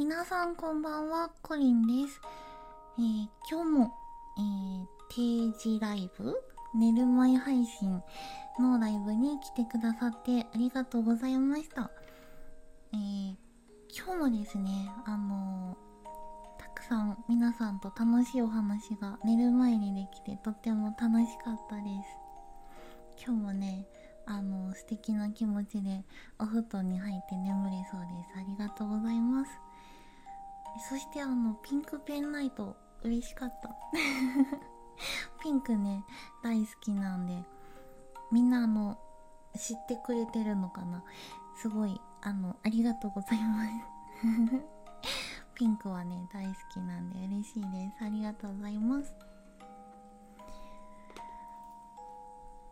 皆さんこんばんは、コリンです。えー、今日も、えー、定時ライブ寝る前配信のライブに来てくださってありがとうございました。えー、今日もですね、あの、たくさん皆さんと楽しいお話が寝る前にできてとっても楽しかったです。今日もね、あの素敵な気持ちでお布団に入って眠れそうですありがとうございますそしてあのピンクペンライト嬉しかった。ピンクね大好きなんでみんなあの知ってくれてるのかな。すごいあのありがとうございます。ピンクはね大好きなんで嬉しいです。ありがとうございます。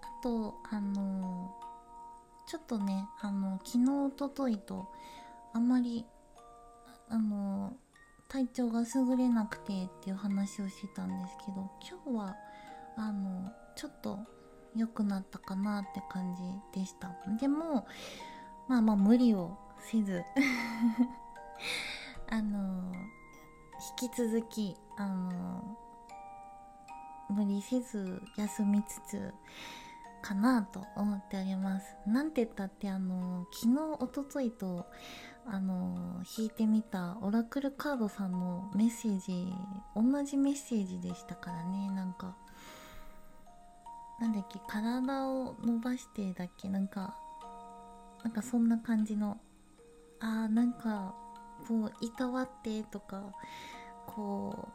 あとあのちょっとねあの昨日おとといとあんまりあの体調が優れなくてっていう話をしてたんですけど今日はあのちょっと良くなったかなって感じでした。でもまあまあ無理をせず あの引き続きあの無理せず休みつつかなと思っております。なんて言ったってあの昨日おとといとあの引いてみたオラクルカードさんのメッセージ同じメッセージでしたからね。なんかなんだっけ体を伸ばしてだっけ？なんかなんかそんな感じの。あーなんかこういたわってとかこ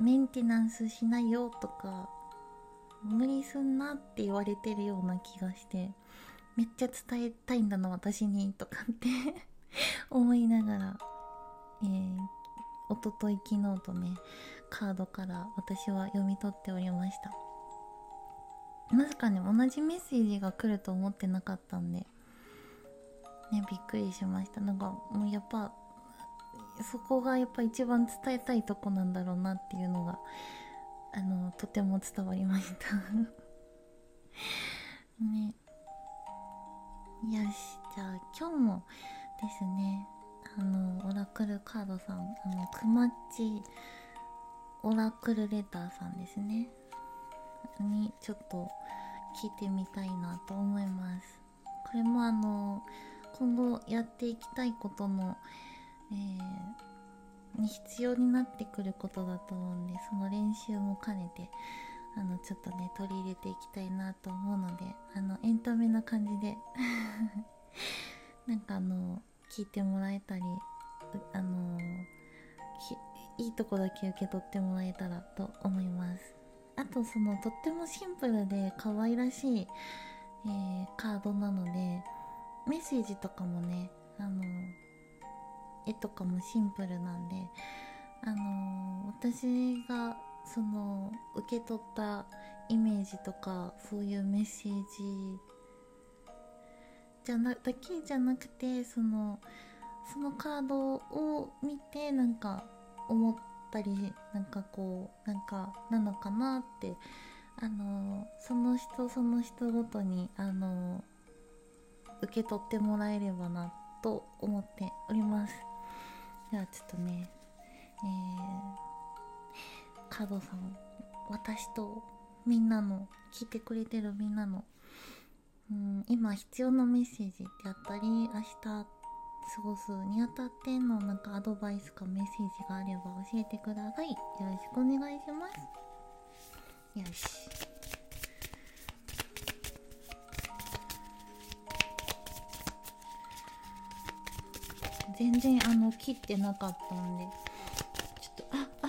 うメンテナンスしないよとか無理すんなって言われてるような気がしてめっちゃ伝えたいんだな私にとかって 思いながら、えー、おととい昨日とねカードから私は読み取っておりました。まさかね同じメッセージが来ると思ってなかったんでねびっくりしました。なんかもうやっぱそこがやっぱ一番伝えたいとこなんだろうなっていうのがのとても伝わりました。ね。よしじゃあ今日もですねあのオラクルカードさんあのくまっちオラクルレターさんですね。にちょっと聞いてみたいなと思います。これもあの今後やっていきたいことの、えー、に必要になってくることだと思うんでその練習も兼ねてあのちょっとね取り入れていきたいなと思うのであのエンタメな感じで なんかあの聞いてもらえたりあのいいとこだけ受け取ってもらえたらと思います。あとそのとってもシンプルで可愛らしい、えー、カードなのでメッセージとかもねあの絵とかもシンプルなんであの私がその受け取ったイメージとかそういうメッセージじゃなだけじゃなくてそのそのカードを見てなんか思ったりなんかこうなんかなのかなってあのその人その人ごとにあの受け取ってもらえればなと思っております。ではちょっとねえー、カードさん私とみんなの聞いてくれてるみんなのうん今必要なメッセージであったり明日過ごすにあたってのなんかアドバイスかメッセージがあれば教えてください。よろしくお願いします。よし。全然あの切ってなかったんでちょっとああ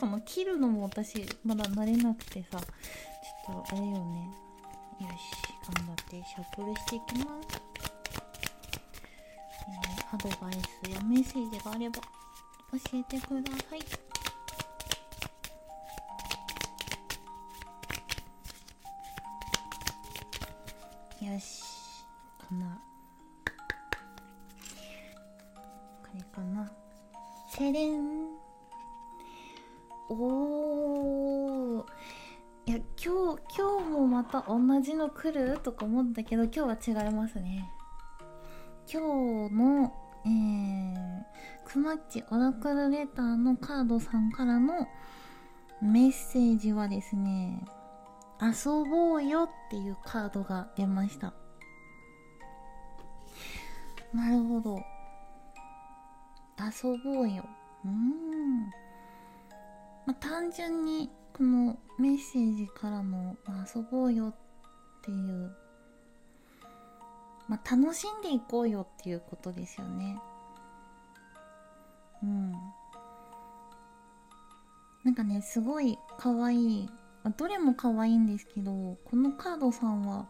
この切るのも私まだ慣れなくてさちょっとあれよね。よし頑張ってシャッフルしていきます、えー、アドバイスやメッセージがあれば教えてください。よしこんなれかな。セレン。おー。いや今日今日もまた同じの来る？とか思ったけど今日は違いますね。今日の、えー、くまっちオラクルレターのカードさんからのメッセージはですね遊ぼうよっていうカードが出ました。なるほど。遊ぼうようん。まあ、単純にこのメッセージからの、まあ、遊ぼうよっていうまあ、楽しんでいこうよっていうことですよね。うん。なんかねすごい可愛い。どれも可愛いんですけどこのカードさんは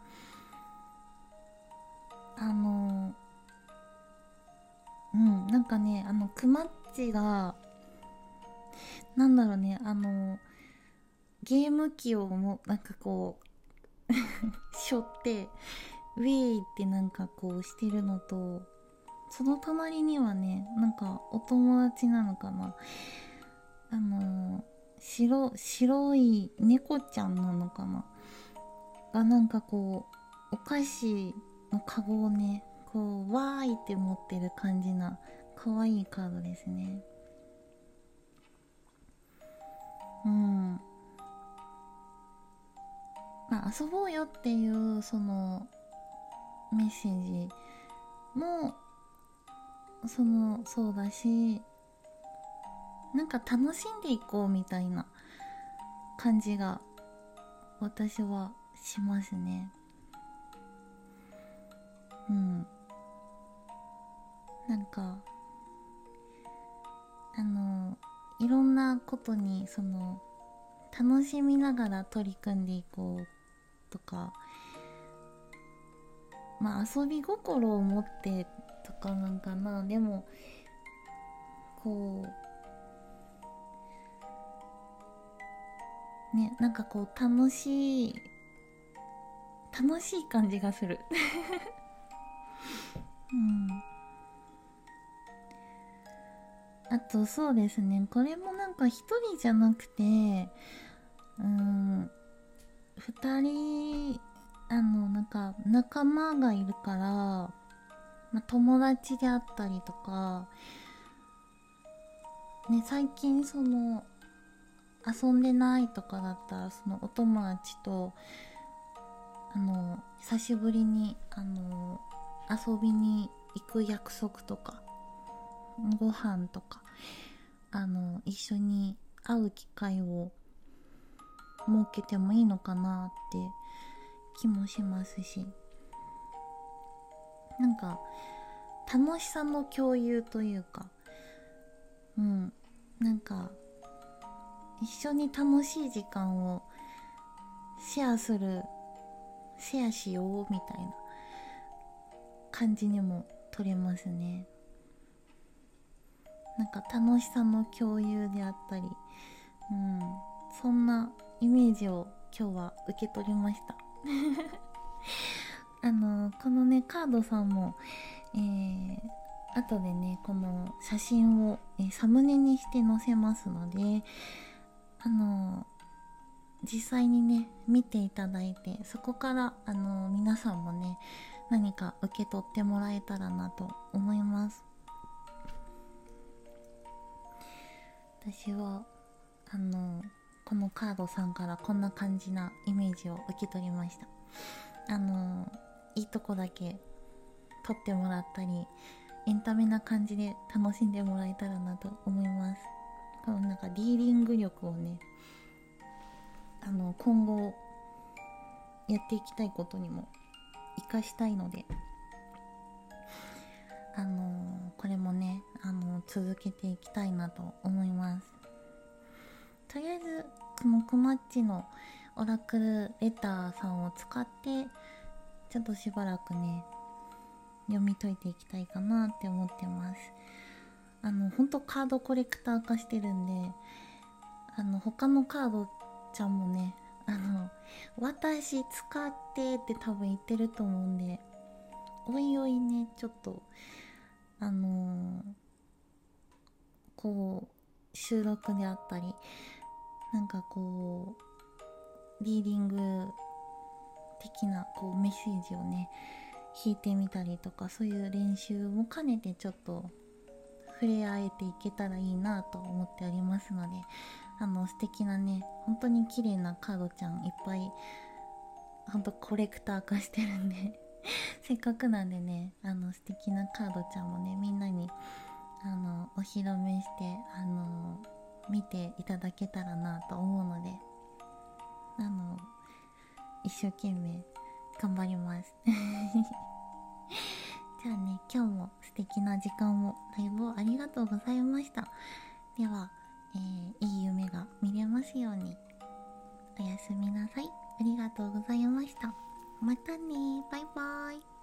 かねあのクマッチがなんだろうねあのゲーム機をもなんかこう 背負ってウェイってなんかこうしてるのとその隣にはねなんかお友達なのかな。あの白白い猫ちゃんなのかな。がなんかこうお菓子のカゴをねこうわーいって持ってる感じな可愛いカードですね。うん。まあ遊ぼうよっていうそのメッセージもそのそうだしなんか楽しんでいこうみたいな感じが私はしますね。うん。なんかあのいろんなことにその楽しみながら取り組んでいこうとかまあ遊び心を持ってとかなんかな。でもこうねなんかこう楽しい楽しい感じがする。うん。あとそうですね。これもなんか一人じゃなくてうん二人あのなんか仲間がいるから、ま、友達であったりとかね最近その遊んでないとかだったらそのお友達とあの久しぶりにあの遊びに行く約束とかご飯とかあの一緒に会う機会を設けてもいいのかなって気もしますし。なんか楽しさの共有というか。うん。なんか一緒に楽しい時間をシェアするシェアしようみたいな感じにも取れますね。なんか楽しさの共有であったりうんそんなイメージを今日は受け取りました。あのこのねカードさんも、えー、後でねこの写真を、えー、サムネにして載せますのであの実際にね見ていただいてそこからあの皆さんもね何か受け取ってもらえたらなと思います。私はあのこのカードさんからこんな感じなイメージを受け取りました。あのいいとこだけ撮ってもらったりエンタメな感じで楽しんでもらえたらなと思います。このなんかリーディング力をねあの今後やっていきたいことにも活かしたいのであのこれもねあの続けていきたいなと思います。とりあえずこのくまっちのオラクルレターさんを使ってちょっとしばらくね読み解いていきたいかなって思ってます。あの本当カードコレクター化してるんであの他のカードちゃんもねあの私使ってって多分言ってると思うんでおいおいねちょっとあの、こう収録であったりなんかこうリーディング的なこうメッセージをね弾いてみたりとかそういう練習も兼ねてちょっと触れ合えていけたらいいなと思っておりますのであの素敵なね本当に綺麗なカードちゃんいっぱいほんとコレクター化してるんで せっかくなんでねあの素敵なカードちゃんもねみんなにあのお披露目してあの見ていただけたらなと思うのであの一生懸命頑張ります。じゃあね今日も素敵な時間をライブをありがとうございました。では、えー、いい夢が見れますようにおやすみなさい。ありがとうございました。またね。バイバイ。